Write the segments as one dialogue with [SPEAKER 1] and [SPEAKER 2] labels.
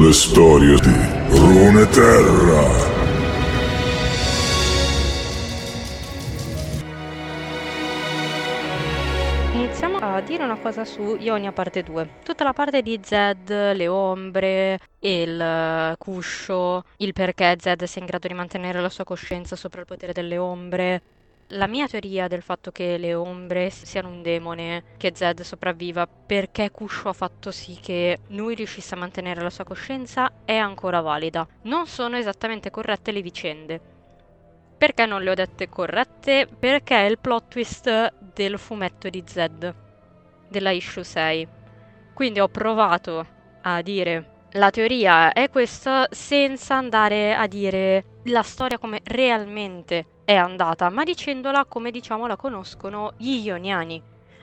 [SPEAKER 1] Le storie di Runeterra.
[SPEAKER 2] Iniziamo a dire una cosa su Ionia parte 2. Tutta la parte di Zed, le ombre, il cuscio, il perché Zed sia in grado di mantenere la sua coscienza sopra il potere delle ombre. La mia teoria del fatto che le ombre siano un demone, che Zed sopravviva perché Cuscio ha fatto sì che lui riuscisse a mantenere la sua coscienza è ancora valida. Non sono esattamente corrette le vicende. Perché non le ho dette corrette? Perché è il plot twist del fumetto di Zed, della issue 6. Quindi ho provato a dire la teoria è questa senza andare a dire la storia come realmente è andata, ma dicendola come diciamo la conoscono gli ioniani.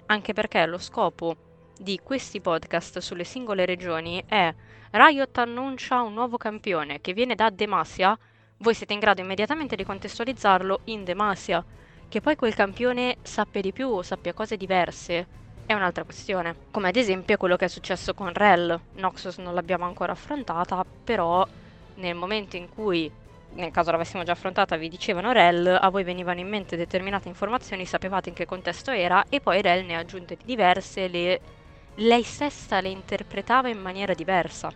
[SPEAKER 2] Anche perché lo scopo di questi podcast sulle singole regioni è Riot annuncia un nuovo campione che viene da Demacia voi siete in grado immediatamente di contestualizzarlo in Demacia. Che poi quel campione sappia di più o sappia cose diverse è un'altra questione. Come ad esempio quello che è successo con Rel. Noxus non l'abbiamo ancora affrontata, però nel momento in cui, nel caso l'avessimo già affrontata, vi dicevano Rel, a voi venivano in mente determinate informazioni, sapevate in che contesto era, e poi Rel ne ha aggiunte diverse, le... lei stessa le interpretava in maniera diversa.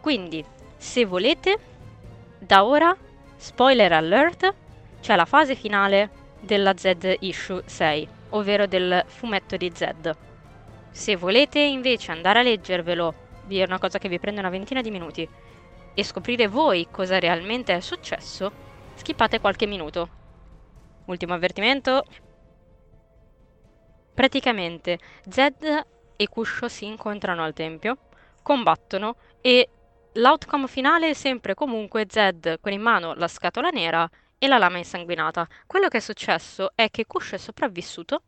[SPEAKER 2] Quindi, se volete, da ora, spoiler alert, c'è la fase finale della Z Issue 6, ovvero del fumetto di Z. Se volete invece andare a leggervelo, vi è una cosa che vi prende una ventina di minuti, e scoprire voi cosa realmente è successo, skippate qualche minuto. Ultimo avvertimento. Praticamente Zed e Kusho si incontrano al tempio, combattono e L'outcome finale è sempre comunque Zed con in mano la scatola nera e la lama insanguinata. Quello che è successo è che Kush è sopravvissuto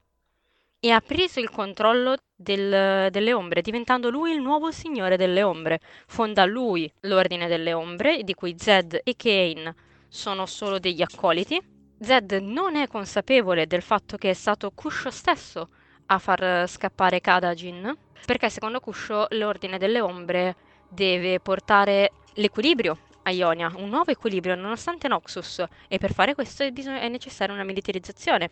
[SPEAKER 2] e ha preso il controllo del, delle ombre, diventando lui il nuovo signore delle ombre. Fonda lui l'ordine delle ombre, di cui Zed e Kane sono solo degli accoliti. Zed non è consapevole del fatto che è stato Kusho stesso a far scappare Kadajin, perché secondo Kusho l'ordine delle ombre deve portare l'equilibrio a Ionia, un nuovo equilibrio nonostante Noxus, e per fare questo è, bisog- è necessaria una militarizzazione.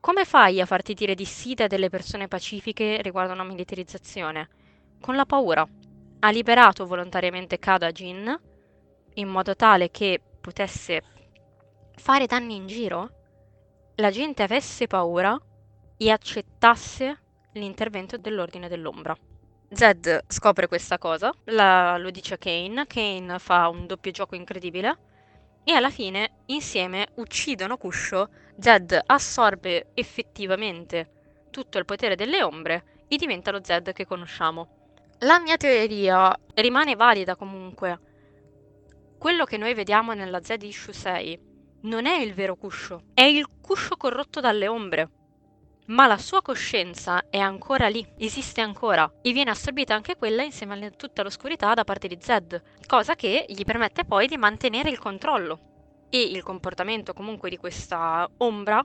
[SPEAKER 2] Come fai a farti dire dissida delle persone pacifiche riguardo una militarizzazione? Con la paura. Ha liberato volontariamente Kadajin in modo tale che potesse fare danni in giro, la gente avesse paura e accettasse l'intervento dell'Ordine dell'Ombra. Zed scopre questa cosa, la, lo dice a Kane, Kane fa un doppio gioco incredibile e alla fine insieme uccidono Kusho, Zed assorbe effettivamente tutto il potere delle ombre e diventa lo Zed che conosciamo. La mia teoria rimane valida comunque. Quello che noi vediamo nella Z Issue 6 non è il vero Kusho, è il Kusho corrotto dalle ombre ma la sua coscienza è ancora lì, esiste ancora e viene assorbita anche quella insieme a tutta l'oscurità da parte di Zed, cosa che gli permette poi di mantenere il controllo. E il comportamento comunque di questa ombra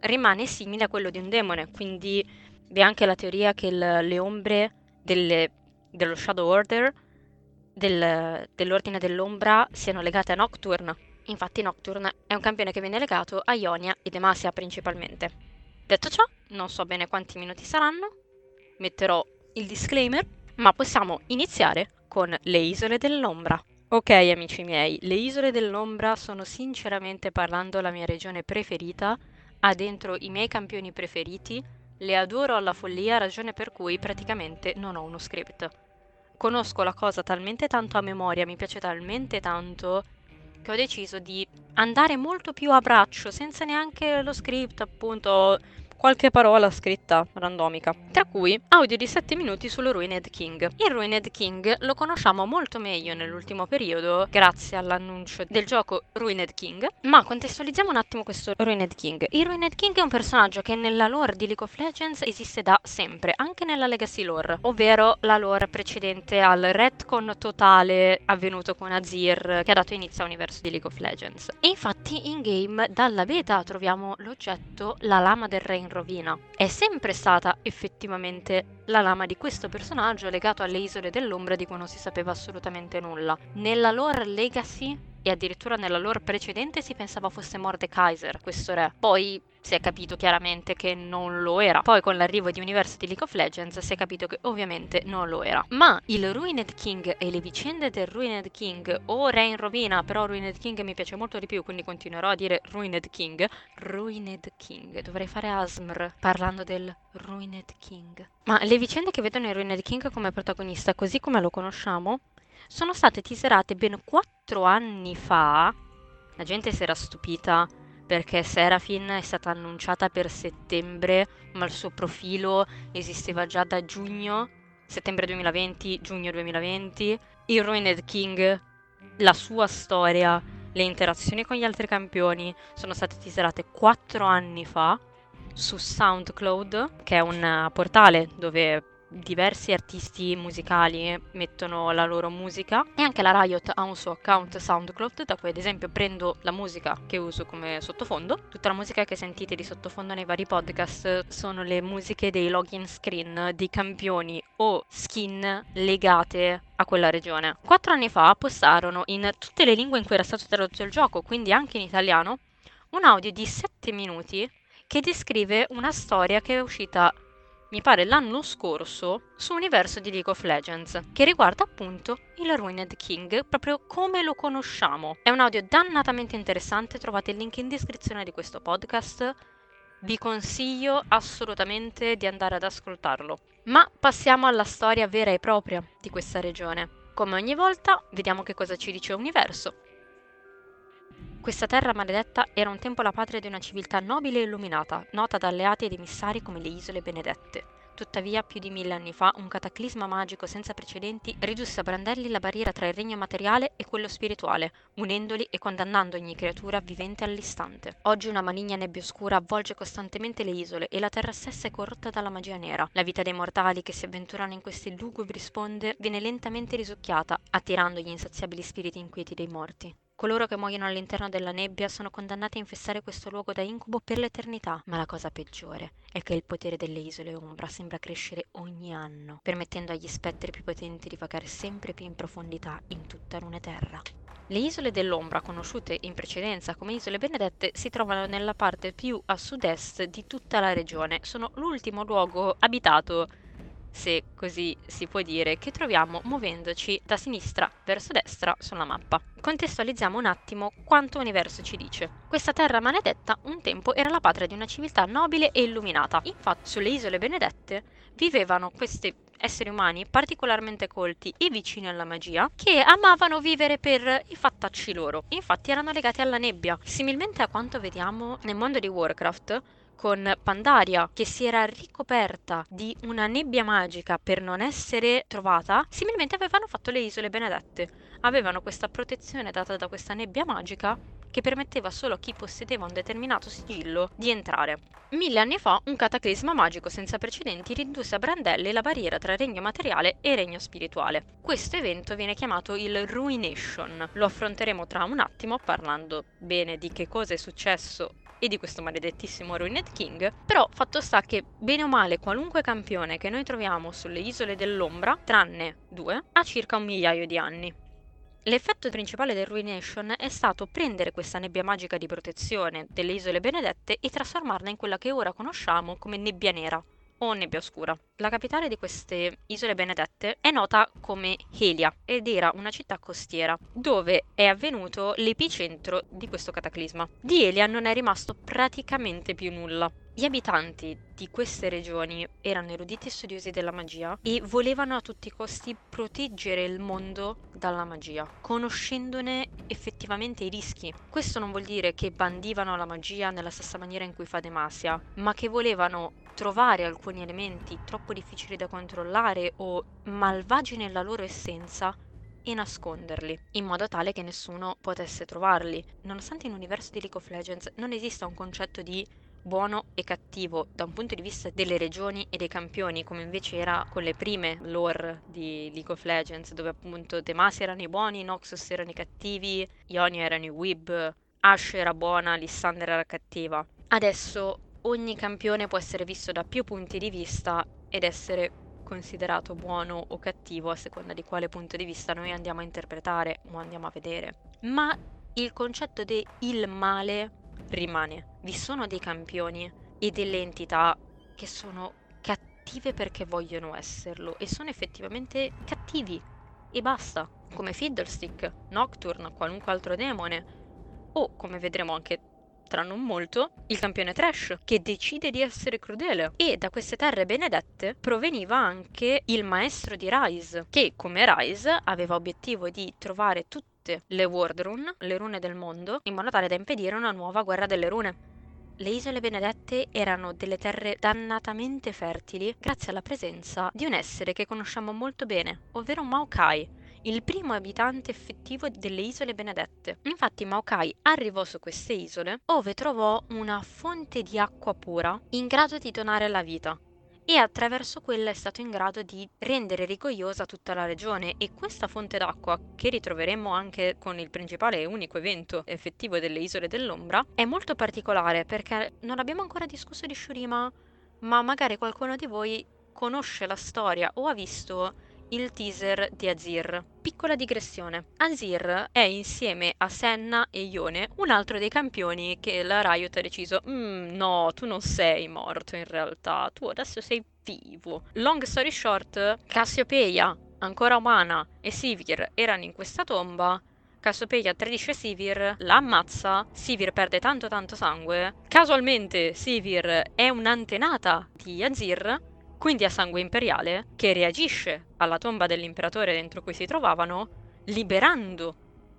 [SPEAKER 2] rimane simile a quello di un demone, quindi vi è anche la teoria che il, le ombre delle, dello Shadow Order, del, dell'Ordine dell'Ombra, siano legate a Nocturne. Infatti Nocturne è un campione che viene legato a Ionia e Demacia principalmente. Detto ciò, non so bene quanti minuti saranno, metterò il disclaimer, ma possiamo iniziare con le isole dell'ombra. Ok amici miei, le isole dell'ombra sono sinceramente parlando la mia regione preferita, ha dentro i miei campioni preferiti, le adoro alla follia, ragione per cui praticamente non ho uno script. Conosco la cosa talmente tanto a memoria, mi piace talmente tanto che ho deciso di andare molto più a braccio, senza neanche lo script, appunto qualche parola scritta randomica, tra cui audio di 7 minuti sullo Ruined King. Il Ruined King lo conosciamo molto meglio nell'ultimo periodo grazie all'annuncio del gioco Ruined King, ma contestualizziamo un attimo questo Ruined King. Il Ruined King è un personaggio che nella lore di League of Legends esiste da sempre, anche nella Legacy lore, ovvero la lore precedente al retcon totale avvenuto con Azir che ha dato inizio all'universo di League of Legends. E infatti in game dalla beta troviamo l'oggetto la lama del Rain in rovina. È sempre stata effettivamente la lama di questo personaggio legato alle isole dell'ombra di cui non si sapeva assolutamente nulla. Nella lore legacy e addirittura nella lore precedente si pensava fosse Mordekaiser, questo re. Poi si è capito chiaramente che non lo era. Poi con l'arrivo di University League of Legends si è capito che ovviamente non lo era. Ma il Ruined King e le vicende del Ruined King o Re in rovina, però Ruined King mi piace molto di più, quindi continuerò a dire Ruined King. Ruined King, dovrei fare ASMR parlando del Ruined King. Ma le vicende che vedono il Ruined King come protagonista, così come lo conosciamo, sono state teaserate ben 4 anni fa. La gente si era stupita perché Serafin è stata annunciata per settembre, ma il suo profilo esisteva già da giugno, settembre 2020, giugno 2020. Il Ruined King, la sua storia, le interazioni con gli altri campioni sono state teaserate 4 anni fa su SoundCloud, che è un portale dove diversi artisti musicali mettono la loro musica e anche la Riot ha un suo account SoundCloud da cui ad esempio prendo la musica che uso come sottofondo. Tutta la musica che sentite di sottofondo nei vari podcast sono le musiche dei login screen di campioni o skin legate a quella regione. Quattro anni fa postarono in tutte le lingue in cui era stato tradotto il gioco, quindi anche in italiano, un audio di 7 minuti che descrive una storia che è uscita mi pare l'anno scorso, su Universo di League of Legends, che riguarda appunto il Ruined King, proprio come lo conosciamo. È un audio dannatamente interessante, trovate il link in descrizione di questo podcast. Vi consiglio assolutamente di andare ad ascoltarlo. Ma passiamo alla storia vera e propria di questa regione. Come ogni volta, vediamo che cosa ci dice Universo. Questa terra maledetta era un tempo la patria di una civiltà nobile e illuminata, nota da alleati ed emissari come le Isole Benedette. Tuttavia, più di mille anni fa, un cataclisma magico senza precedenti ridusse a brandelli la barriera tra il regno materiale e quello spirituale, unendoli e condannando ogni creatura vivente all'istante. Oggi una maligna nebbia oscura avvolge costantemente le isole e la terra stessa è corrotta dalla magia nera. La vita dei mortali che si avventurano in queste lugubri sponde viene lentamente risucchiata, attirando gli insaziabili spiriti inquieti dei morti. Coloro che muoiono all'interno della nebbia sono condannati a infestare questo luogo da incubo per l'eternità. Ma la cosa peggiore è che il potere delle isole ombra sembra crescere ogni anno, permettendo agli spettri più potenti di vagare sempre più in profondità in tutta Runeterra. Le isole dell'ombra, conosciute in precedenza come isole benedette, si trovano nella parte più a sud-est di tutta la regione. Sono l'ultimo luogo abitato se così si può dire, che troviamo muovendoci da sinistra verso destra sulla mappa. Contestualizziamo un attimo quanto universo ci dice. Questa terra maledetta un tempo era la patria di una civiltà nobile e illuminata. Infatti sulle isole benedette vivevano questi esseri umani particolarmente colti e vicini alla magia che amavano vivere per i fattacci loro. Infatti erano legati alla nebbia. Similmente a quanto vediamo nel mondo di Warcraft, con Pandaria che si era ricoperta di una nebbia magica per non essere trovata, similmente avevano fatto le isole benedette. Avevano questa protezione data da questa nebbia magica che permetteva solo a chi possedeva un determinato sigillo di entrare. Mille anni fa un cataclisma magico senza precedenti ridusse a brandelli la barriera tra regno materiale e regno spirituale. Questo evento viene chiamato il Ruination. Lo affronteremo tra un attimo parlando bene di che cosa è successo e di questo maledettissimo Ruined King, però fatto sta che bene o male qualunque campione che noi troviamo sulle isole dell'ombra, tranne due, ha circa un migliaio di anni. L'effetto principale del Ruination è stato prendere questa nebbia magica di protezione delle isole benedette e trasformarla in quella che ora conosciamo come nebbia nera, o nebbia oscura. La capitale di queste isole benedette è nota come Helia ed era una città costiera dove è avvenuto l'epicentro di questo cataclisma. Di Helia non è rimasto praticamente più nulla. Gli abitanti di queste regioni erano eruditi e studiosi della magia e volevano a tutti i costi proteggere il mondo dalla magia, conoscendone effettivamente i rischi. Questo non vuol dire che bandivano la magia nella stessa maniera in cui fa Demacia, ma che volevano trovare alcuni elementi troppo difficili da controllare o malvagi nella loro essenza e nasconderli, in modo tale che nessuno potesse trovarli. Nonostante in universo di League of Legends non esista un concetto di buono e cattivo da un punto di vista delle regioni e dei campioni, come invece era con le prime lore di League of Legends, dove appunto Demacia erano i buoni, Noxus erano i cattivi, Ionia erano i Weeb, Ash era buona, Lysandra era cattiva. Adesso ogni campione può essere visto da più punti di vista ed essere considerato buono o cattivo a seconda di quale punto di vista noi andiamo a interpretare o andiamo a vedere. Ma il concetto del male rimane. Vi sono dei campioni e delle entità che sono cattive perché vogliono esserlo e sono effettivamente cattivi e basta, come Fiddlestick, Nocturne, qualunque altro demone o come vedremo anche tra non molto, il campione Trash, che decide di essere crudele. E da queste terre benedette proveniva anche il maestro di Rise, che come Rise aveva obiettivo di trovare tutte le World Rune, le rune del mondo, in modo tale da impedire una nuova guerra delle rune. Le isole benedette erano delle terre dannatamente fertili grazie alla presenza di un essere che conosciamo molto bene, ovvero Maokai, il primo abitante effettivo delle isole benedette. Infatti Maokai arrivò su queste isole dove trovò una fonte di acqua pura in grado di donare la vita e attraverso quella è stato in grado di rendere rigogliosa tutta la regione e questa fonte d'acqua, che ritroveremo anche con il principale e unico evento effettivo delle isole dell'ombra, è molto particolare perché non abbiamo ancora discusso di Shurima, ma magari qualcuno di voi conosce la storia o ha visto il teaser di Azir. Piccola digressione. Azir è insieme a Senna e Ione un altro dei campioni che la Riot ha deciso mm, no, tu non sei morto in realtà, tu adesso sei vivo. Long story short, Cassiopeia, ancora umana, e Sivir erano in questa tomba Cassiopeia tradisce Sivir, la ammazza, Sivir perde tanto tanto sangue. Casualmente Sivir è un'antenata di Azir quindi a sangue imperiale, che reagisce alla tomba dell'imperatore dentro cui si trovavano, liberando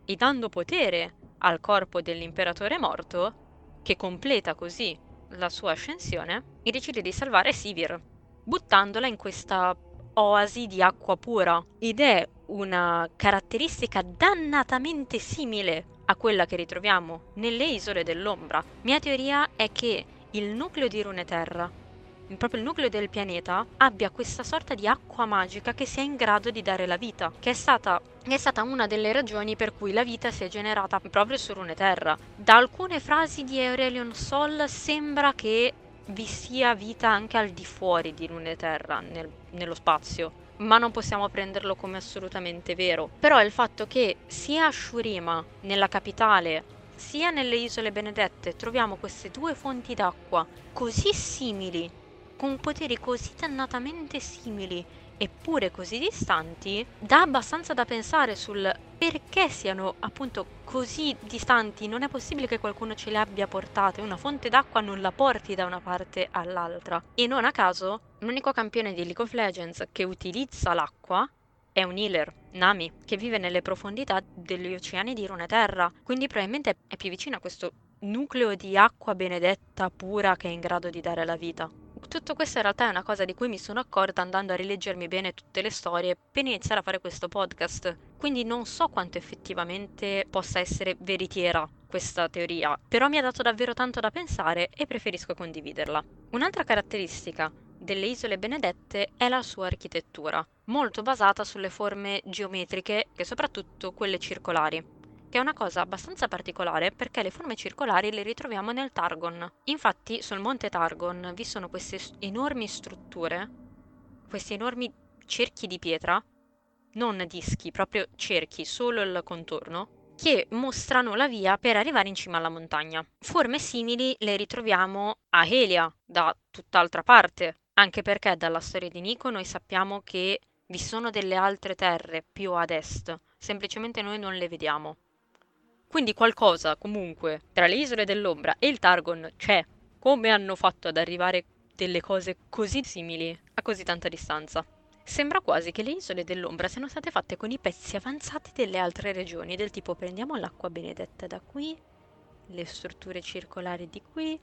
[SPEAKER 2] e dando potere al corpo dell'imperatore morto, che completa così la sua ascensione, e decide di salvare Sivir, buttandola in questa oasi di acqua pura. Ed è una caratteristica dannatamente simile a quella che ritroviamo nelle isole dell'ombra. Mia teoria è che il nucleo di Runeterra proprio il nucleo del pianeta, abbia questa sorta di acqua magica che sia in grado di dare la vita, che è stata è stata una delle ragioni per cui la vita si è generata proprio su Runeterra. Da alcune frasi di Aurelion Sol sembra che vi sia vita anche al di fuori di Runeterra, nel, nello spazio, ma non possiamo prenderlo come assolutamente vero. Però il fatto che sia a Shurima, nella capitale, sia nelle isole benedette troviamo queste due fonti d'acqua così simili con poteri così dannatamente simili eppure così distanti, dà abbastanza da pensare sul perché siano appunto così distanti. Non è possibile che qualcuno ce le abbia portate. Una fonte d'acqua non la porti da una parte all'altra. E non a caso, l'unico campione di League of Legends che utilizza l'acqua è un healer, Nami, che vive nelle profondità degli oceani di Runeterra. Quindi probabilmente è più vicino a questo nucleo di acqua benedetta pura che è in grado di dare la vita. Tutto questo in realtà è una cosa di cui mi sono accorta andando a rileggermi bene tutte le storie per iniziare a fare questo podcast. Quindi non so quanto effettivamente possa essere veritiera questa teoria, però mi ha dato davvero tanto da pensare e preferisco condividerla. Un'altra caratteristica delle isole benedette è la sua architettura, molto basata sulle forme geometriche e soprattutto quelle circolari che è una cosa abbastanza particolare perché le forme circolari le ritroviamo nel Targon. Infatti sul monte Targon vi sono queste enormi strutture, questi enormi cerchi di pietra, non dischi, proprio cerchi, solo il contorno, che mostrano la via per arrivare in cima alla montagna. Forme simili le ritroviamo a Helia, da tutt'altra parte, anche perché dalla storia di Nico noi sappiamo che vi sono delle altre terre più ad est, semplicemente noi non le vediamo. Quindi qualcosa comunque tra le isole dell'ombra e il Targon c'è. Come hanno fatto ad arrivare delle cose così simili a così tanta distanza? Sembra quasi che le isole dell'ombra siano state fatte con i pezzi avanzati delle altre regioni, del tipo prendiamo l'acqua benedetta da qui, le strutture circolari di qui,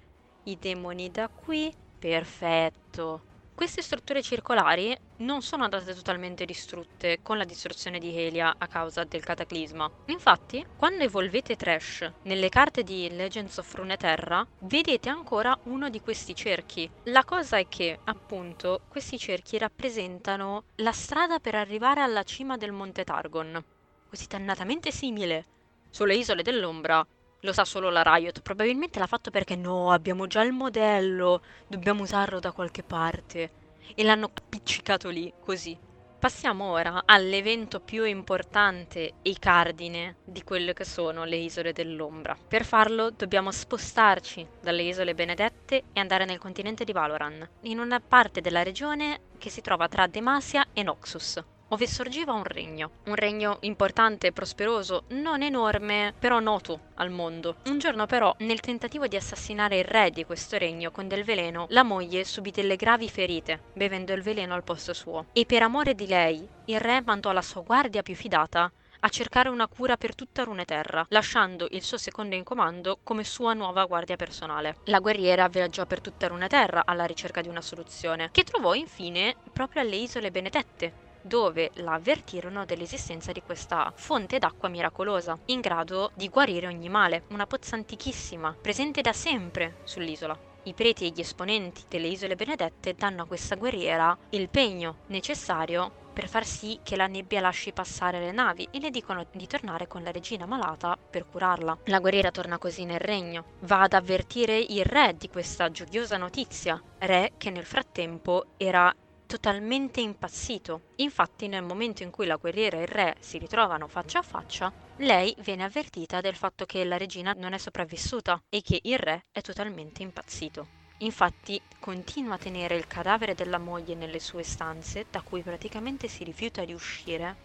[SPEAKER 2] i demoni da qui, perfetto. Queste strutture circolari non sono andate totalmente distrutte con la distruzione di Helia a causa del cataclisma. Infatti, quando evolvete Trash nelle carte di Legends of Runeterra, vedete ancora uno di questi cerchi. La cosa è che, appunto, questi cerchi rappresentano la strada per arrivare alla cima del Monte Targon, così dannatamente simile sulle isole dell'ombra lo sa solo la Riot, probabilmente l'ha fatto perché no, abbiamo già il modello, dobbiamo usarlo da qualche parte. E l'hanno appiccicato lì, così. Passiamo ora all'evento più importante e cardine di quelle che sono le isole dell'ombra. Per farlo dobbiamo spostarci dalle isole benedette e andare nel continente di Valoran, in una parte della regione che si trova tra Demacia e Noxus ove sorgeva un regno, un regno importante e prosperoso, non enorme, però noto al mondo. Un giorno però, nel tentativo di assassinare il re di questo regno con del veleno, la moglie subì delle gravi ferite, bevendo il veleno al posto suo. E per amore di lei, il re mandò la sua guardia più fidata a cercare una cura per tutta Runeterra, lasciando il suo secondo in comando come sua nuova guardia personale. La guerriera viaggiò per tutta Runeterra alla ricerca di una soluzione, che trovò infine proprio alle isole Benedette, dove la avvertirono dell'esistenza di questa fonte d'acqua miracolosa, in grado di guarire ogni male, una pozza antichissima, presente da sempre sull'isola. I preti e gli esponenti delle isole benedette danno a questa guerriera il pegno necessario per far sì che la nebbia lasci passare le navi e le dicono di tornare con la regina malata per curarla. La guerriera torna così nel regno, va ad avvertire il re di questa gioiosa notizia, re che nel frattempo era totalmente impazzito. Infatti nel momento in cui la guerriera e il re si ritrovano faccia a faccia, lei viene avvertita del fatto che la regina non è sopravvissuta e che il re è totalmente impazzito. Infatti continua a tenere il cadavere della moglie nelle sue stanze, da cui praticamente si rifiuta di uscire.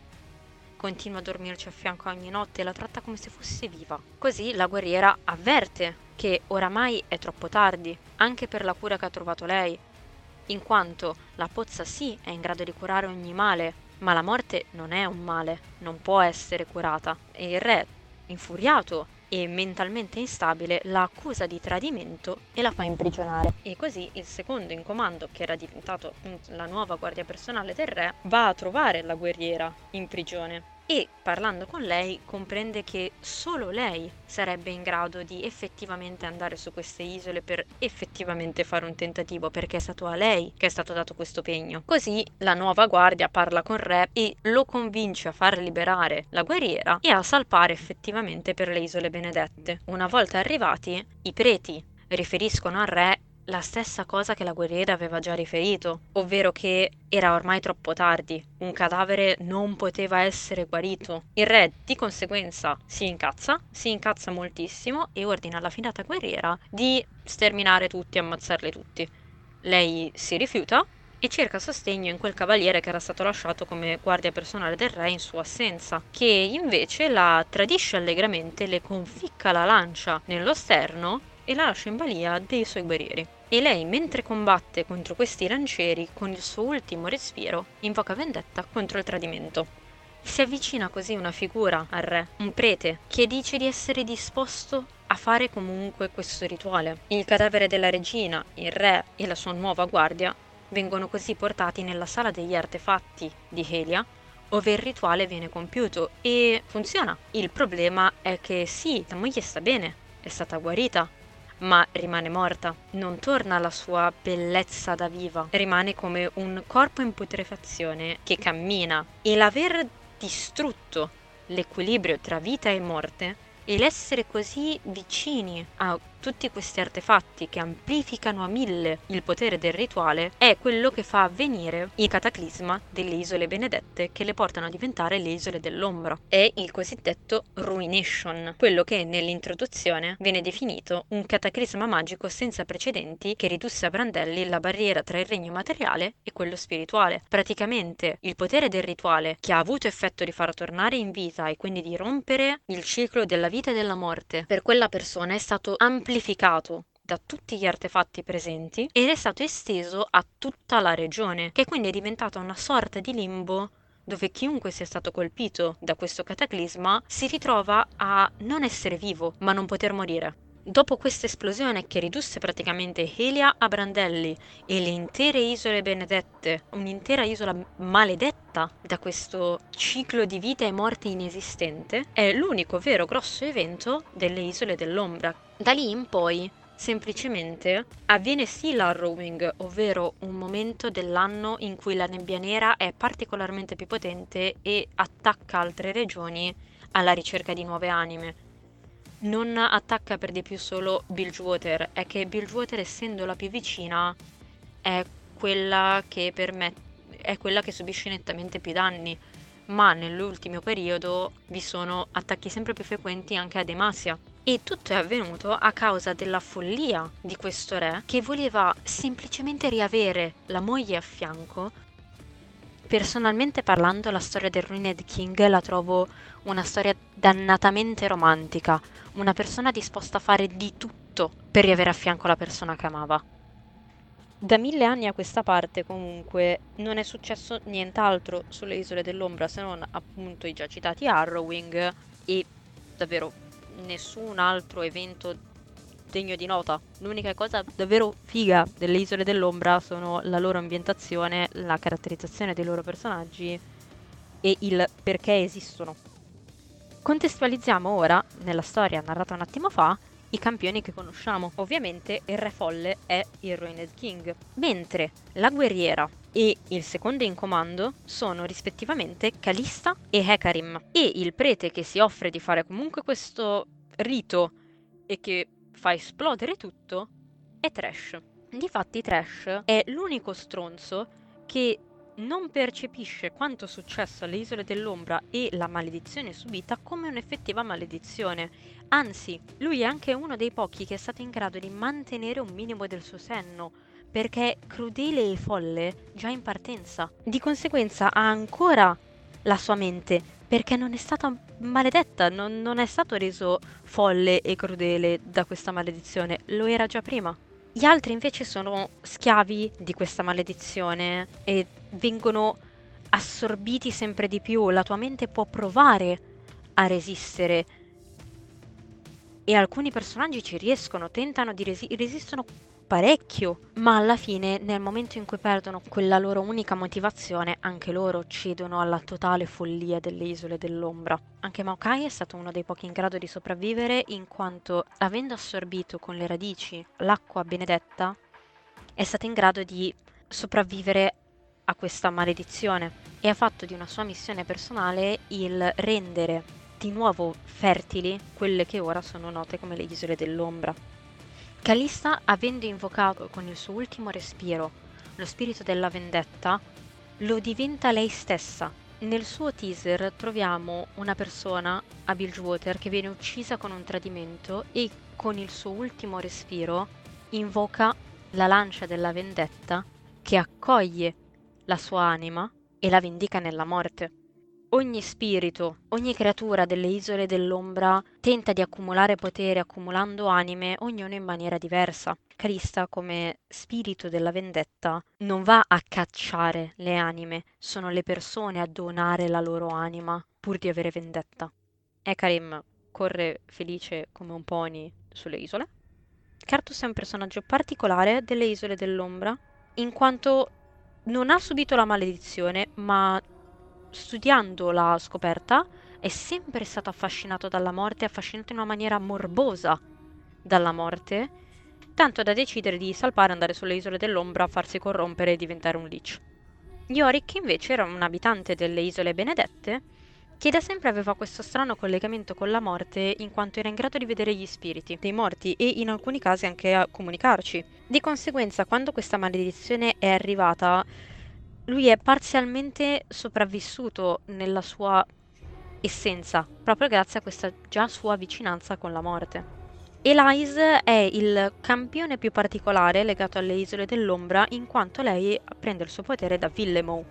[SPEAKER 2] Continua a dormirci a fianco ogni notte e la tratta come se fosse viva. Così la guerriera avverte che oramai è troppo tardi, anche per la cura che ha trovato lei, in quanto la pozza sì è in grado di curare ogni male, ma la morte non è un male, non può essere curata. E il re, infuriato e mentalmente instabile, la accusa di tradimento e la fa imprigionare. E così il secondo in comando, che era diventato la nuova guardia personale del re, va a trovare la guerriera in prigione e parlando con lei comprende che solo lei sarebbe in grado di effettivamente andare su queste isole per effettivamente fare un tentativo perché è stato a lei che è stato dato questo pegno. Così la nuova guardia parla con Re e lo convince a far liberare la guerriera e a salpare effettivamente per le isole benedette. Una volta arrivati, i preti riferiscono al re la stessa cosa che la guerriera aveva già riferito, ovvero che era ormai troppo tardi, un cadavere non poteva essere guarito. Il re di conseguenza si incazza, si incazza moltissimo e ordina alla finata guerriera di sterminare tutti, ammazzarli tutti. Lei si rifiuta e cerca sostegno in quel cavaliere che era stato lasciato come guardia personale del re in sua assenza, che invece la tradisce allegramente, le conficca la lancia nello sterno e la lascia in balia dei suoi guerrieri. E lei, mentre combatte contro questi lancieri, con il suo ultimo respiro, invoca vendetta contro il tradimento. Si avvicina così una figura al re, un prete, che dice di essere disposto a fare comunque questo rituale. Il cadavere della regina, il re e la sua nuova guardia vengono così portati nella sala degli artefatti di Helia, dove il rituale viene compiuto e funziona. Il problema è che sì, la moglie sta bene, è stata guarita, ma rimane morta. Non torna alla sua bellezza da viva, rimane come un corpo in putrefazione che cammina. E l'aver distrutto l'equilibrio tra vita e morte e l'essere così vicini a tutti questi artefatti che amplificano a mille il potere del rituale è quello che fa avvenire il cataclisma delle isole benedette che le portano a diventare le isole dell'ombra. È il cosiddetto Ruination, quello che nell'introduzione viene definito un cataclisma magico senza precedenti che ridusse a brandelli la barriera tra il regno materiale e quello spirituale. Praticamente il potere del rituale che ha avuto effetto di far tornare in vita e quindi di rompere il ciclo della vita e della morte per quella persona è stato amplificato amplificato da tutti gli artefatti presenti ed è stato esteso a tutta la regione, che quindi è diventata una sorta di limbo dove chiunque sia stato colpito da questo cataclisma si ritrova a non essere vivo, ma non poter morire. Dopo questa esplosione che ridusse praticamente Helia a brandelli e le intere isole benedette, un'intera isola maledetta da questo ciclo di vita e morte inesistente, è l'unico vero grosso evento delle isole dell'ombra. Da lì in poi semplicemente avviene sì l'Harrowing, ovvero un momento dell'anno in cui la nebbia nera è particolarmente più potente e attacca altre regioni alla ricerca di nuove anime non attacca per di più solo Bilgewater, è che Bilgewater essendo la più vicina è quella che permette è quella che subisce nettamente più danni, ma nell'ultimo periodo vi sono attacchi sempre più frequenti anche a Demacia. E tutto è avvenuto a causa della follia di questo re che voleva semplicemente riavere la moglie a fianco. Personalmente parlando, la storia del Ruined King la trovo una storia dannatamente romantica, una persona disposta a fare di tutto per riavere a fianco la persona che amava. Da mille anni a questa parte comunque non è successo nient'altro sulle isole dell'ombra se non appunto i già citati Harrowing e davvero nessun altro evento degno di nota. L'unica cosa davvero figa delle isole dell'ombra sono la loro ambientazione, la caratterizzazione dei loro personaggi e il perché esistono. Contestualizziamo ora, nella storia narrata un attimo fa, i campioni che conosciamo. Ovviamente il re folle è il Ruined King, mentre la guerriera e il secondo in comando sono rispettivamente Calista e Hecarim e il prete che si offre di fare comunque questo rito e che fa esplodere tutto è Trash. Difatti Trash è l'unico stronzo che non percepisce quanto successo alle isole dell'ombra e la maledizione subita come un'effettiva maledizione. Anzi, lui è anche uno dei pochi che è stato in grado di mantenere un minimo del suo senno, perché è crudele e folle già in partenza. Di conseguenza ha ancora la sua mente, perché non è stata maledetta, non, non è stato reso folle e crudele da questa maledizione, lo era già prima. Gli altri invece sono schiavi di questa maledizione e vengono assorbiti sempre di più. La tua mente può provare a resistere. E alcuni personaggi ci riescono, tentano di resi- resistono parecchio, ma alla fine nel momento in cui perdono quella loro unica motivazione, anche loro cedono alla totale follia delle isole dell'ombra. Anche Maokai è stato uno dei pochi in grado di sopravvivere in quanto, avendo assorbito con le radici l'acqua benedetta, è stato in grado di sopravvivere a questa maledizione e ha fatto di una sua missione personale il rendere di nuovo fertili quelle che ora sono note come le isole dell'ombra. Calista, avendo invocato con il suo ultimo respiro lo spirito della vendetta, lo diventa lei stessa. Nel suo teaser troviamo una persona a Bilgewater che viene uccisa con un tradimento e con il suo ultimo respiro invoca la lancia della vendetta che accoglie la sua anima e la vendica nella morte ogni spirito, ogni creatura delle isole dell'ombra tenta di accumulare potere accumulando anime, ognuno in maniera diversa. Crista, come spirito della vendetta, non va a cacciare le anime, sono le persone a donare la loro anima pur di avere vendetta. Ekarim corre felice come un pony sulle isole. Cartus è un personaggio particolare delle isole dell'ombra, in quanto non ha subito la maledizione, ma studiando la scoperta, è sempre stato affascinato dalla morte, affascinato in una maniera morbosa dalla morte, tanto da decidere di salpare, andare sulle isole dell'ombra, farsi corrompere e diventare un lich. Yorick invece era un abitante delle isole benedette che da sempre aveva questo strano collegamento con la morte in quanto era in grado di vedere gli spiriti dei morti e in alcuni casi anche a comunicarci. Di conseguenza, quando questa maledizione è arrivata, lui è parzialmente sopravvissuto nella sua essenza, proprio grazie a questa già sua vicinanza con la morte. Elise è il campione più particolare legato alle isole dell'ombra in quanto lei prende il suo potere da Villemow,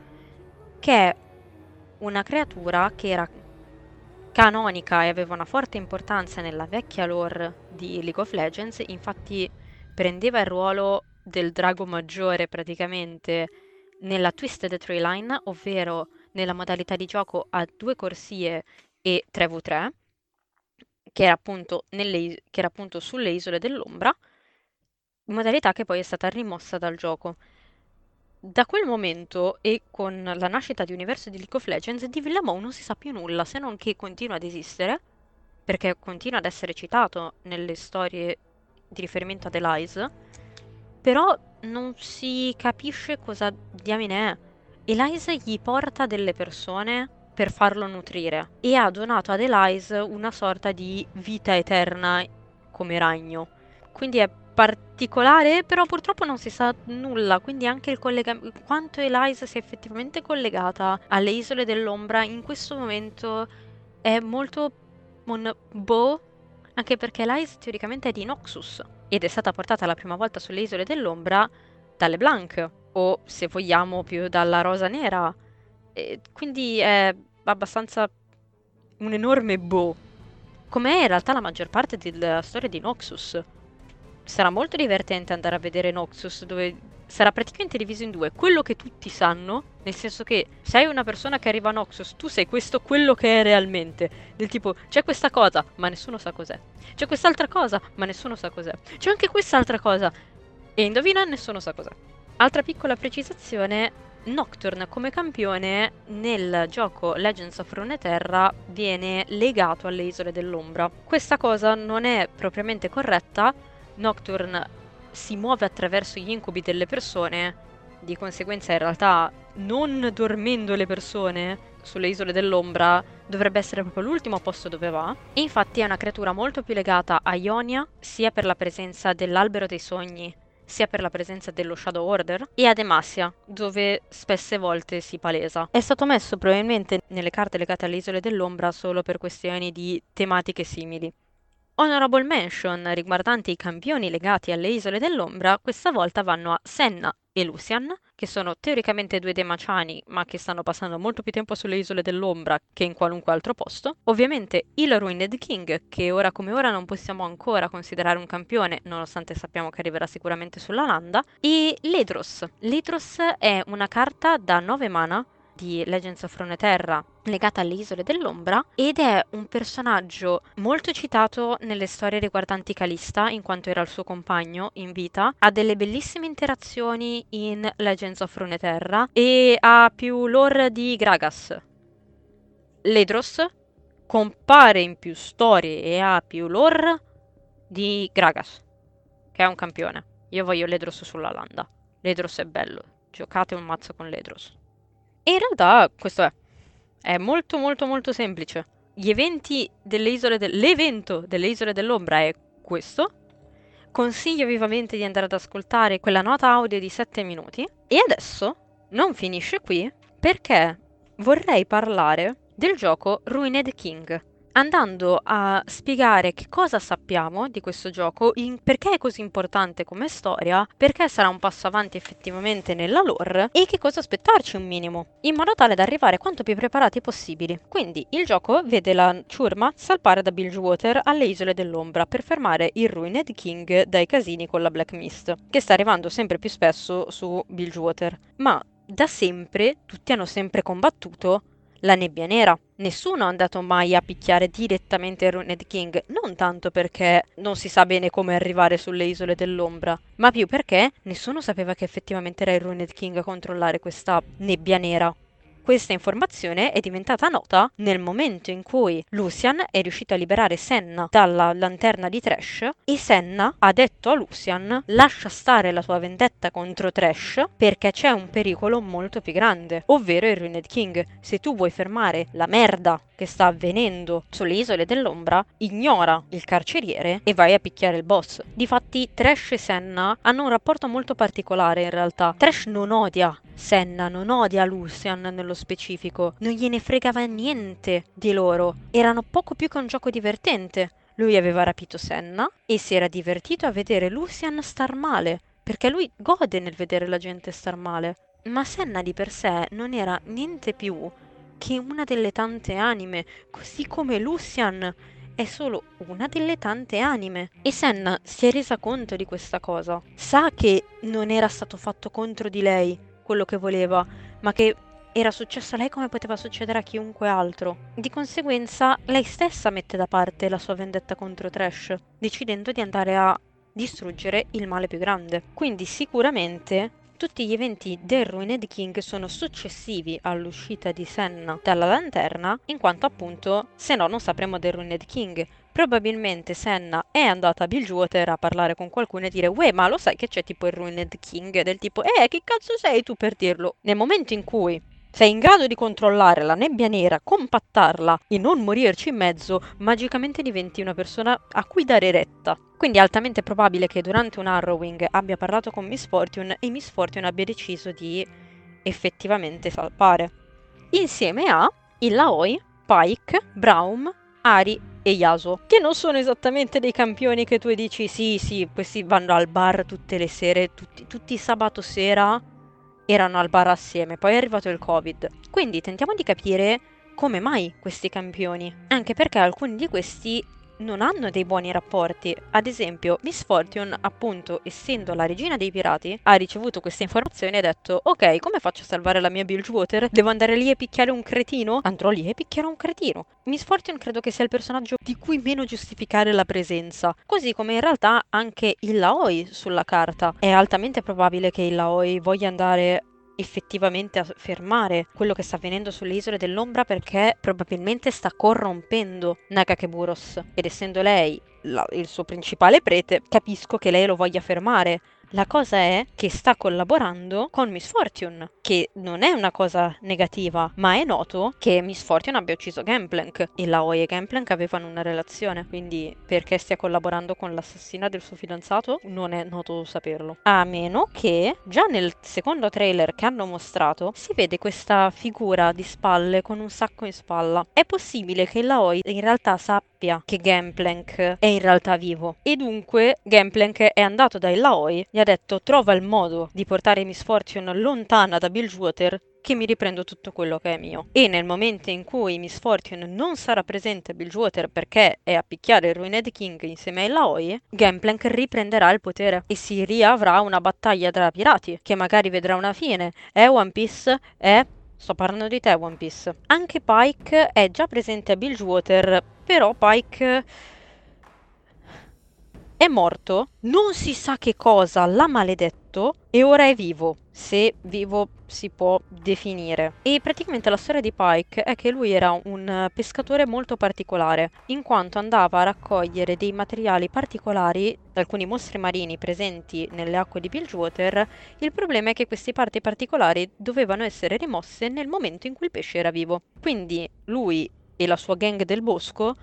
[SPEAKER 2] che è una creatura che era canonica e aveva una forte importanza nella vecchia lore di League of Legends, infatti prendeva il ruolo del drago maggiore praticamente nella Twisted Tree Line, ovvero nella modalità di gioco a due corsie e 3v3, che era appunto, nelle, che era appunto sulle isole dell'ombra, modalità che poi è stata rimossa dal gioco. Da quel momento e con la nascita di Universo di League of Legends, di Villamò non si sa più nulla, se non che continua ad esistere, perché continua ad essere citato nelle storie di riferimento ad Elise, però non si capisce cosa diamine è. Eliza gli porta delle persone per farlo nutrire e ha donato ad Elise una sorta di vita eterna come ragno. Quindi è particolare, però purtroppo non si sa nulla, quindi anche il collegamento, quanto Elise sia effettivamente collegata alle isole dell'ombra in questo momento è molto un boh, anche perché Elise teoricamente è di Noxus ed è stata portata la prima volta sulle isole dell'ombra dalle Blanc, o se vogliamo più dalla Rosa Nera. E quindi è abbastanza un enorme boh, come è in realtà la maggior parte della storia di Noxus sarà molto divertente andare a vedere Noxus, dove sarà praticamente diviso in due. Quello che tutti sanno, nel senso che sei una persona che arriva a Noxus, tu sei questo quello che è realmente. Del tipo, c'è questa cosa, ma nessuno sa cos'è. C'è quest'altra cosa, ma nessuno sa cos'è. C'è anche quest'altra cosa. E indovina, nessuno sa cos'è. Altra piccola precisazione, Nocturne come campione nel gioco Legends of Runeterra viene legato alle isole dell'ombra. Questa cosa non è propriamente corretta Nocturne si muove attraverso gli incubi delle persone, di conseguenza in realtà non dormendo le persone sulle isole dell'ombra dovrebbe essere proprio l'ultimo posto dove va. E infatti è una creatura molto più legata a Ionia, sia per la presenza dell'albero dei sogni, sia per la presenza dello Shadow Order, e a Demacia, dove spesse volte si palesa. È stato messo probabilmente nelle carte legate alle isole dell'ombra solo per questioni di tematiche simili. Honorable mention riguardanti i campioni legati alle Isole dell'Ombra questa volta vanno a Senna e Lucian, che sono teoricamente due demaciani, ma che stanno passando molto più tempo sulle Isole dell'Ombra che in qualunque altro posto. Ovviamente il Ruined King, che ora come ora non possiamo ancora considerare un campione, nonostante sappiamo che arriverà sicuramente sulla landa, e Ledros. Ledros è una carta da 9 mana di Legends of Runeterra legata alle isole dell'ombra ed è un personaggio molto citato nelle storie riguardanti Calista in quanto era il suo compagno in vita ha delle bellissime interazioni in Legends of Runeterra e ha più lore di Gragas. Ledros compare in più storie e ha più lore di Gragas che è un campione. Io voglio Ledros sulla landa. Ledros è bello. Giocate un mazzo con Ledros e in realtà questo è. È molto molto molto semplice. Gli eventi delle isole de- l'evento delle isole dell'ombra è questo. Consiglio vivamente di andare ad ascoltare quella nota audio di 7 minuti. E adesso non finisce qui perché vorrei parlare del gioco Ruined King andando a spiegare che cosa sappiamo di questo gioco, perché è così importante come storia, perché sarà un passo avanti effettivamente nella lore e che cosa aspettarci un minimo, in modo tale da arrivare quanto più preparati possibili. Quindi il gioco vede la ciurma salpare da Bilgewater alle isole dell'ombra per fermare il Ruined King dai casini con la Black Mist, che sta arrivando sempre più spesso su Bilgewater. Ma da sempre tutti hanno sempre combattuto la nebbia nera. Nessuno è andato mai a picchiare direttamente il Ruined King, non tanto perché non si sa bene come arrivare sulle isole dell'ombra, ma più perché nessuno sapeva che effettivamente era il Ruined King a controllare questa nebbia nera. Questa informazione è diventata nota nel momento in cui Lucian è riuscito a liberare Senna dalla lanterna di Trash e Senna ha detto a Lucian lascia stare la tua vendetta contro Trash perché c'è un pericolo molto più grande, ovvero il Ruined King. Se tu vuoi fermare la merda che sta avvenendo sulle isole dell'ombra, ignora il carceriere e vai a picchiare il boss. Difatti Trash e Senna hanno un rapporto molto particolare in realtà. Trash non odia Senna, non odia Lucian nello specifico, non gliene fregava niente di loro. Erano poco più che un gioco divertente. Lui aveva rapito Senna e si era divertito a vedere Lucian star male, perché lui gode nel vedere la gente star male. Ma Senna di per sé non era niente più che una delle tante anime, così come Lucian è solo una delle tante anime. E Senna si è resa conto di questa cosa. Sa che non era stato fatto contro di lei quello che voleva, ma che era successo a lei come poteva succedere a chiunque altro. Di conseguenza, lei stessa mette da parte la sua vendetta contro Trash, decidendo di andare a distruggere il male più grande. Quindi sicuramente tutti gli eventi del Ruined King sono successivi all'uscita di Senna dalla lanterna, in quanto appunto se no non sapremo del Ruined King. Probabilmente Senna è andata a Bilgewater a parlare con qualcuno e dire Uè, ma lo sai che c'è tipo il Ruined King? Del tipo, eh, che cazzo sei tu per dirlo? Nel momento in cui sei in grado di controllare la nebbia nera, compattarla e non morirci in mezzo, magicamente diventi una persona a cui dare retta. Quindi è altamente probabile che durante un Harrowing abbia parlato con Miss Fortune e Miss Fortune abbia deciso di effettivamente salpare. Insieme a il Laoi, Pike, Braum, Ari e Yasuo, che non sono esattamente dei campioni che tu dici sì, sì, questi vanno al bar tutte le sere, tutti, tutti sabato sera erano al bar assieme, poi è arrivato il Covid. Quindi tentiamo di capire come mai questi campioni, anche perché alcuni di questi non hanno dei buoni rapporti. Ad esempio, Miss Fortune, appunto, essendo la regina dei pirati, ha ricevuto queste informazioni e ha detto: Ok, come faccio a salvare la mia Bilgewater? Devo andare lì e picchiare un cretino? Andrò lì e picchierò un cretino. Miss Fortune credo che sia il personaggio di cui meno giustificare la presenza. Così come in realtà anche il Laoi sulla carta. È altamente probabile che il Laoi voglia andare effettivamente a fermare quello che sta avvenendo sulle isole dell'ombra perché probabilmente sta corrompendo Nagakeburos. Ed essendo lei la, il suo principale prete capisco che lei lo voglia fermare la cosa è che sta collaborando con Miss Fortune, che non è una cosa negativa, ma è noto che Miss Fortune abbia ucciso Gangplank e la Oi e Gangplank avevano una relazione, quindi perché stia collaborando con l'assassina del suo fidanzato non è noto saperlo. A meno che già nel secondo trailer che hanno mostrato si vede questa figura di spalle con un sacco in spalla. È possibile che la Oi in realtà sappia che Gangplank è in realtà vivo e dunque Gangplank è andato dai Laoi ha detto trova il modo di portare Miss Fortune lontana da Bilgewater che mi riprendo tutto quello che è mio. E nel momento in cui Miss Fortune non sarà presente a Bilgewater perché è a picchiare il Ruined King insieme ai Laoi, Gangplank riprenderà il potere e si riavrà una battaglia tra pirati che magari vedrà una fine. È One Piece? È Sto parlando di te, One Piece. Anche Pike è già presente a Bilgewater, però Pike è morto, non si sa che cosa l'ha maledetto e ora è vivo, se vivo si può definire. E praticamente la storia di Pike è che lui era un pescatore molto particolare, in quanto andava a raccogliere dei materiali particolari da alcuni mostri marini presenti nelle acque di Bilgewater. Il problema è che queste parti particolari dovevano essere rimosse nel momento in cui il pesce era vivo. Quindi lui e la sua gang del bosco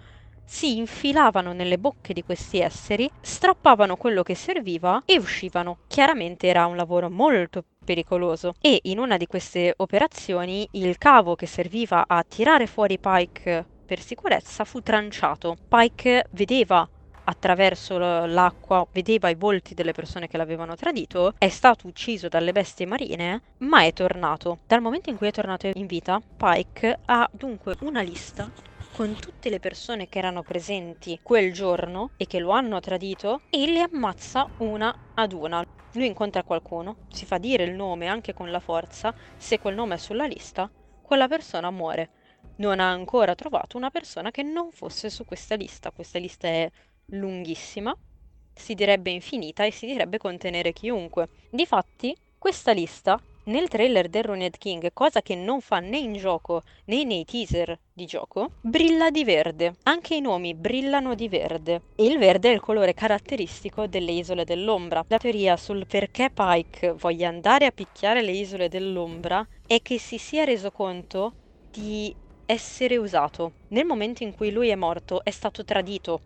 [SPEAKER 2] si infilavano nelle bocche di questi esseri, strappavano quello che serviva e uscivano. Chiaramente era un lavoro molto pericoloso e in una di queste operazioni il cavo che serviva a tirare fuori Pike per sicurezza fu tranciato. Pike vedeva attraverso l'acqua, vedeva i volti delle persone che l'avevano tradito, è stato ucciso dalle bestie marine, ma è tornato. Dal momento in cui è tornato in vita, Pike ha dunque una lista con tutte le persone che erano presenti quel giorno e che lo hanno tradito e le ammazza una ad una. Lui incontra qualcuno, si fa dire il nome anche con la forza, se quel nome è sulla lista, quella persona muore. Non ha ancora trovato una persona che non fosse su questa lista. Questa lista è lunghissima, si direbbe infinita e si direbbe contenere chiunque. Difatti, questa lista nel trailer del Ruined King, cosa che non fa né in gioco né nei teaser di gioco, brilla di verde. Anche i nomi brillano di verde. E il verde è il colore caratteristico delle isole dell'ombra. La teoria sul perché Pike voglia andare a picchiare le isole dell'ombra è che si sia reso conto di essere usato. Nel momento in cui lui è morto è stato tradito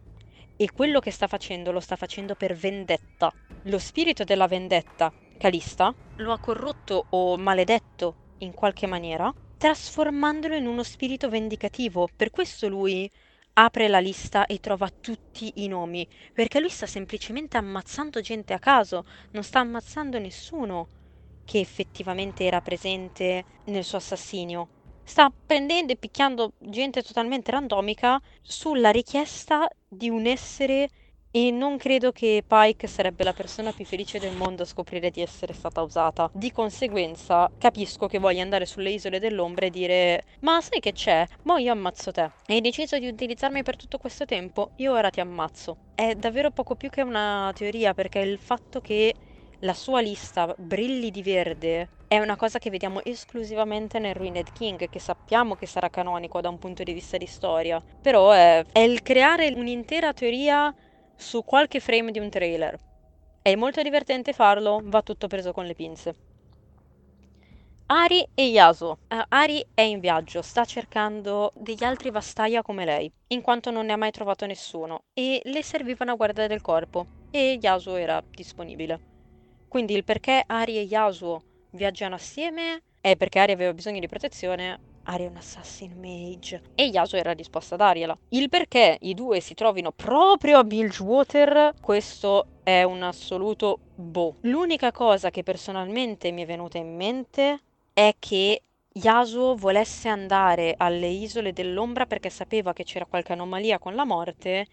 [SPEAKER 2] e quello che sta facendo lo sta facendo per vendetta. Lo spirito della vendetta Calista lo ha corrotto o maledetto in qualche maniera, trasformandolo in uno spirito vendicativo. Per questo lui apre la lista e trova tutti i nomi, perché lui sta semplicemente ammazzando gente a caso, non sta ammazzando nessuno che effettivamente era presente nel suo assassinio. Sta prendendo e picchiando gente totalmente randomica sulla richiesta di un essere e non credo che Pike sarebbe la persona più felice del mondo a scoprire di essere stata usata. Di conseguenza capisco che voglia andare sulle isole dell'ombra e dire ma sai che c'è? Mo io ammazzo te. Hai deciso di utilizzarmi per tutto questo tempo? Io ora ti ammazzo. È davvero poco più che una teoria perché il fatto che la sua lista brilli di verde è una cosa che vediamo esclusivamente nel Ruined King, che sappiamo che sarà canonico da un punto di vista di storia. Però è, è il creare un'intera teoria su qualche frame di un trailer. È molto divertente farlo, va tutto preso con le pinze. Ari e Yasuo. Uh, Ari è in viaggio, sta cercando degli altri Vastaia come lei, in quanto non ne ha mai trovato nessuno, e le serviva una guardia del corpo, e Yasuo era disponibile. Quindi il perché Ari e Yasuo viaggiano assieme è perché Ari aveva bisogno di protezione, Ari è un assassin mage e Yasuo era disposta a dargliela. Il perché i due si trovino proprio a Bilgewater, questo è un assoluto boh. L'unica cosa che personalmente mi è venuta in mente è che Yasuo volesse andare alle isole dell'ombra perché sapeva che c'era qualche anomalia con la morte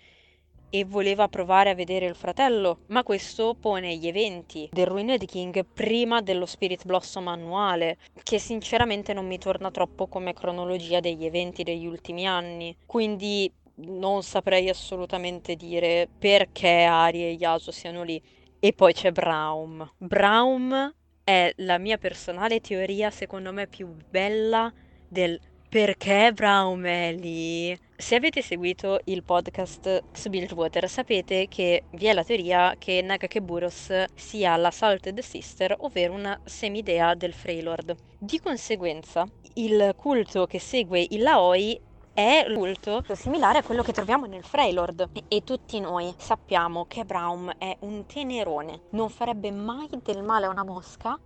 [SPEAKER 2] e voleva provare a vedere il fratello, ma questo pone gli eventi del Ruined King prima dello Spirit Blossom annuale, che sinceramente non mi torna troppo come cronologia degli eventi degli ultimi anni. Quindi non saprei assolutamente dire perché Ari e Yasuo siano lì. E poi c'è Braum. Braum è la mia personale teoria, secondo me, più bella del perché Braum è lì. Se avete seguito il podcast Bilgewater sapete che vi è la teoria che Nagakeburos sia la Salted Sister, ovvero una semidea del Freylord. Di conseguenza, il culto che segue il Laoi è un culto similare a quello che troviamo nel Freylord e tutti noi sappiamo che Braum è un tenerone, non farebbe mai del male a una mosca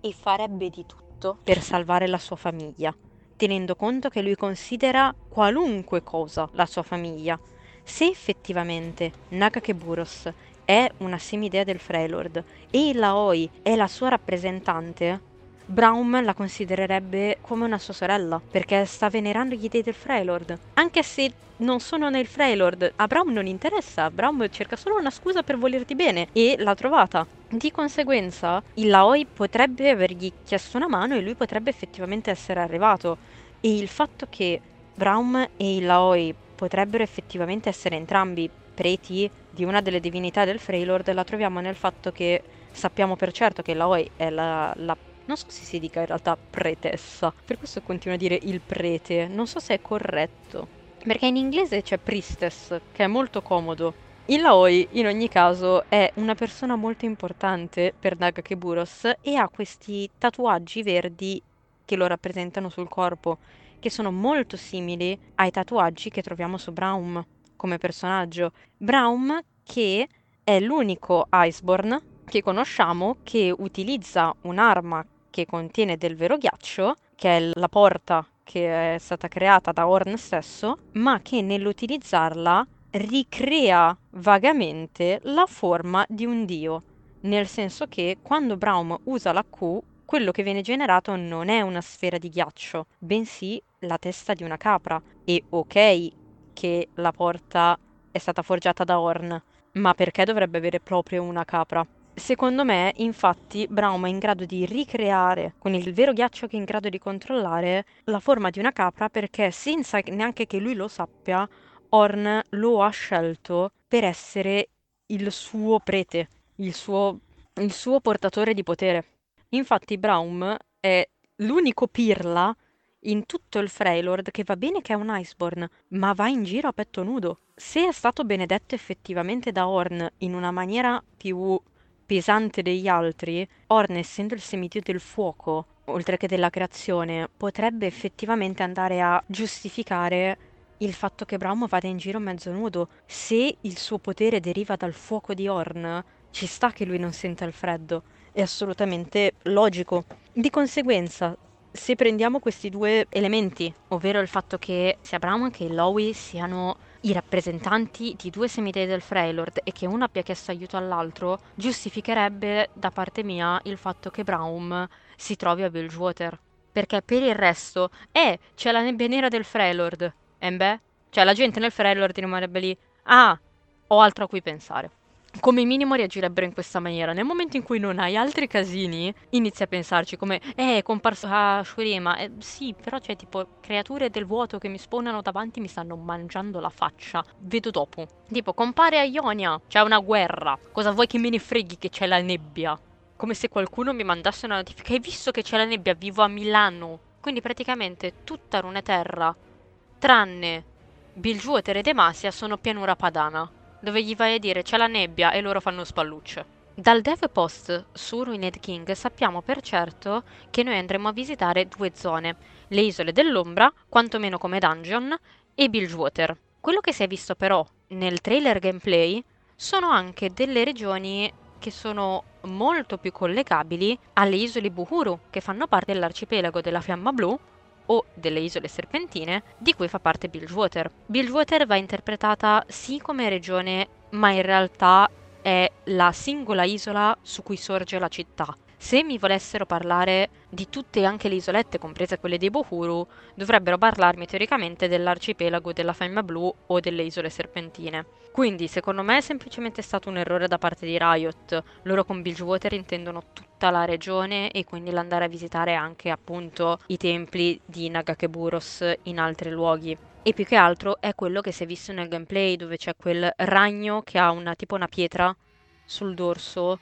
[SPEAKER 2] e farebbe di tutto per salvare la sua famiglia, tenendo conto che lui considera qualunque cosa la sua famiglia. Se effettivamente Nagakeburos è una semidea del Freylord e Laoi è la sua rappresentante, Braum la considererebbe come una sua sorella, perché sta venerando gli dei del Freylord. Anche se non sono nel Freylord, a Braum non interessa, Braum cerca solo una scusa per volerti bene e l'ha trovata. Di conseguenza, il Laoi potrebbe avergli chiesto una mano e lui potrebbe effettivamente essere arrivato. E il fatto che Braum e il Laoi potrebbero effettivamente essere entrambi preti di una delle divinità del Freylord la troviamo nel fatto che sappiamo per certo che Laoi è la, la non so se si dica in realtà pretessa, per questo continuo a dire il prete, non so se è corretto, perché in inglese c'è priestess, che è molto comodo. Il Laoi, in ogni caso, è una persona molto importante per Nagakeburos e ha questi tatuaggi verdi che lo rappresentano sul corpo, che sono molto simili ai tatuaggi che troviamo su Braum come personaggio. Braum che è l'unico Iceborn che conosciamo che utilizza un'arma che contiene del vero ghiaccio, che è la porta che è stata creata da Horn stesso, ma che nell'utilizzarla ricrea vagamente la forma di un dio, nel senso che quando Braum usa la Q, quello che viene generato non è una sfera di ghiaccio, bensì la testa di una capra. E ok che la porta è stata forgiata da Horn, ma perché dovrebbe avere proprio una capra? Secondo me, infatti, Braum è in grado di ricreare, con il vero ghiaccio che è in grado di controllare, la forma di una capra perché senza neanche che lui lo sappia, Orn lo ha scelto per essere il suo prete, il suo, il suo portatore di potere. Infatti Braum è l'unico pirla in tutto il Freylord che va bene che è un Iceborn, ma va in giro a petto nudo. Se è stato benedetto effettivamente da Orn in una maniera più pesante degli altri, Orn, essendo il semidio del fuoco, oltre che della creazione, potrebbe effettivamente andare a giustificare il fatto che Braum vada in giro mezzo nudo. Se il suo potere deriva dal fuoco di Orn, ci sta che lui non senta il freddo. È assolutamente logico. Di conseguenza, se prendiamo questi due elementi, ovvero il fatto che sia Braum che Lowy siano i rappresentanti di due semitei del Freylord e che uno abbia chiesto aiuto all'altro, giustificherebbe da parte mia il fatto che Braum si trovi a Bilgewater. Perché per il resto, eh, c'è la nebbia nera del Freylord. E beh, cioè la gente nel Freylord rimarrebbe lì, ah, ho altro a cui pensare come minimo reagirebbero in questa maniera. Nel momento in cui non hai altri casini, inizi a pensarci come, eh, è comparso a Shurima. Eh, sì, però c'è tipo creature del vuoto che mi spawnano davanti mi stanno mangiando la faccia. Vedo dopo. Tipo, compare a Ionia, c'è una guerra. Cosa vuoi che me ne freghi che c'è la nebbia? Come se qualcuno mi mandasse una notifica. Hai visto che c'è la nebbia? Vivo a Milano. Quindi praticamente tutta Runeterra, tranne Bilgewater e Demacia, sono pianura padana dove gli vai a dire c'è la nebbia e loro fanno spallucce. Dal dev post su Ruined King sappiamo per certo che noi andremo a visitare due zone, le isole dell'ombra, quantomeno come dungeon, e Bilgewater. Quello che si è visto però nel trailer gameplay sono anche delle regioni che sono molto più collegabili alle isole Buhuru, che fanno parte dell'arcipelago della Fiamma Blu o delle isole serpentine, di cui fa parte Bilgewater. Bilgewater va interpretata sì come regione, ma in realtà è la singola isola su cui sorge la città. Se mi volessero parlare di tutte anche le isolette, comprese quelle dei Bohuru, dovrebbero parlarmi teoricamente dell'arcipelago della Fiamma Blu o delle isole serpentine. Quindi, secondo me, è semplicemente stato un errore da parte di Riot. Loro con Bilgewater intendono tutta la regione e quindi l'andare a visitare anche appunto i templi di Nagakeburos in altri luoghi. E più che altro è quello che si è visto nel gameplay, dove c'è quel ragno che ha una tipo una pietra sul dorso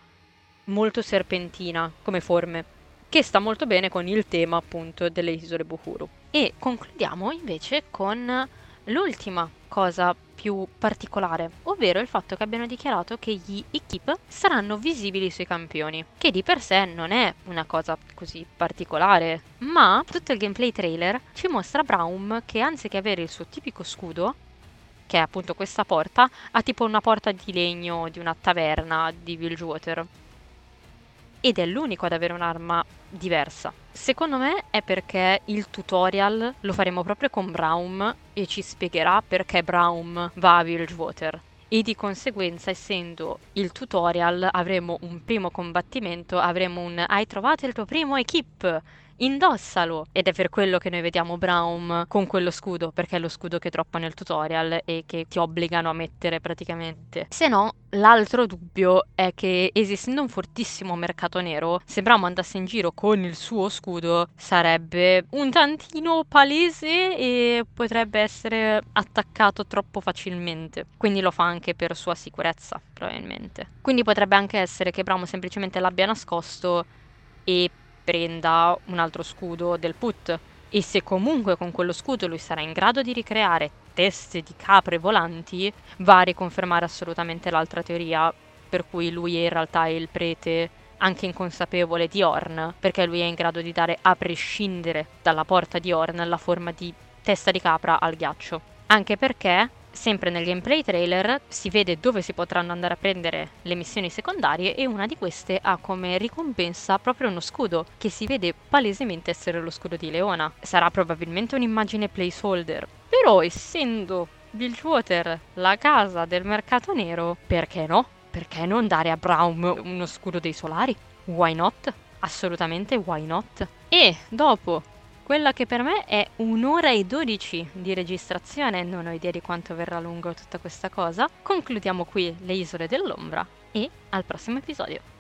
[SPEAKER 2] molto serpentina come forme, che sta molto bene con il tema appunto delle isole Buhuru. E concludiamo invece con l'ultima cosa più particolare, ovvero il fatto che abbiano dichiarato che gli equip saranno visibili sui campioni, che di per sé non è una cosa così particolare, ma tutto il gameplay trailer ci mostra Braum che anziché avere il suo tipico scudo, che è appunto questa porta, ha tipo una porta di legno di una taverna di Bilgewater ed è l'unico ad avere un'arma diversa. Secondo me è perché il tutorial lo faremo proprio con Braum e ci spiegherà perché Braum va a Bilgewater. E di conseguenza, essendo il tutorial, avremo un primo combattimento, avremo un hai trovato il tuo primo equip indossalo! Ed è per quello che noi vediamo Braum con quello scudo, perché è lo scudo che troppa nel tutorial e che ti obbligano a mettere praticamente. Se no, l'altro dubbio è che esistendo un fortissimo mercato nero, se Braum andasse in giro con il suo scudo sarebbe un tantino palese e potrebbe essere attaccato troppo facilmente. Quindi lo fa anche per sua sicurezza, probabilmente. Quindi potrebbe anche essere che Braum semplicemente l'abbia nascosto e prenda un altro scudo del put e se comunque con quello scudo lui sarà in grado di ricreare teste di capre volanti, va a riconfermare assolutamente l'altra teoria per cui lui in realtà è il prete anche inconsapevole di Orn, perché lui è in grado di dare a prescindere dalla porta di Orn la forma di testa di capra al ghiaccio. Anche perché Sempre nel gameplay trailer si vede dove si potranno andare a prendere le missioni secondarie e una di queste ha come ricompensa proprio uno scudo che si vede palesemente essere lo scudo di Leona. Sarà probabilmente un'immagine placeholder, però essendo Bilgewater la casa del mercato nero, perché no? Perché non dare a Braum uno scudo dei solari? Why not? Assolutamente why not? E dopo quella che per me è un'ora e dodici di registrazione, non ho idea di quanto verrà lungo tutta questa cosa. Concludiamo qui le isole dell'ombra e al prossimo episodio.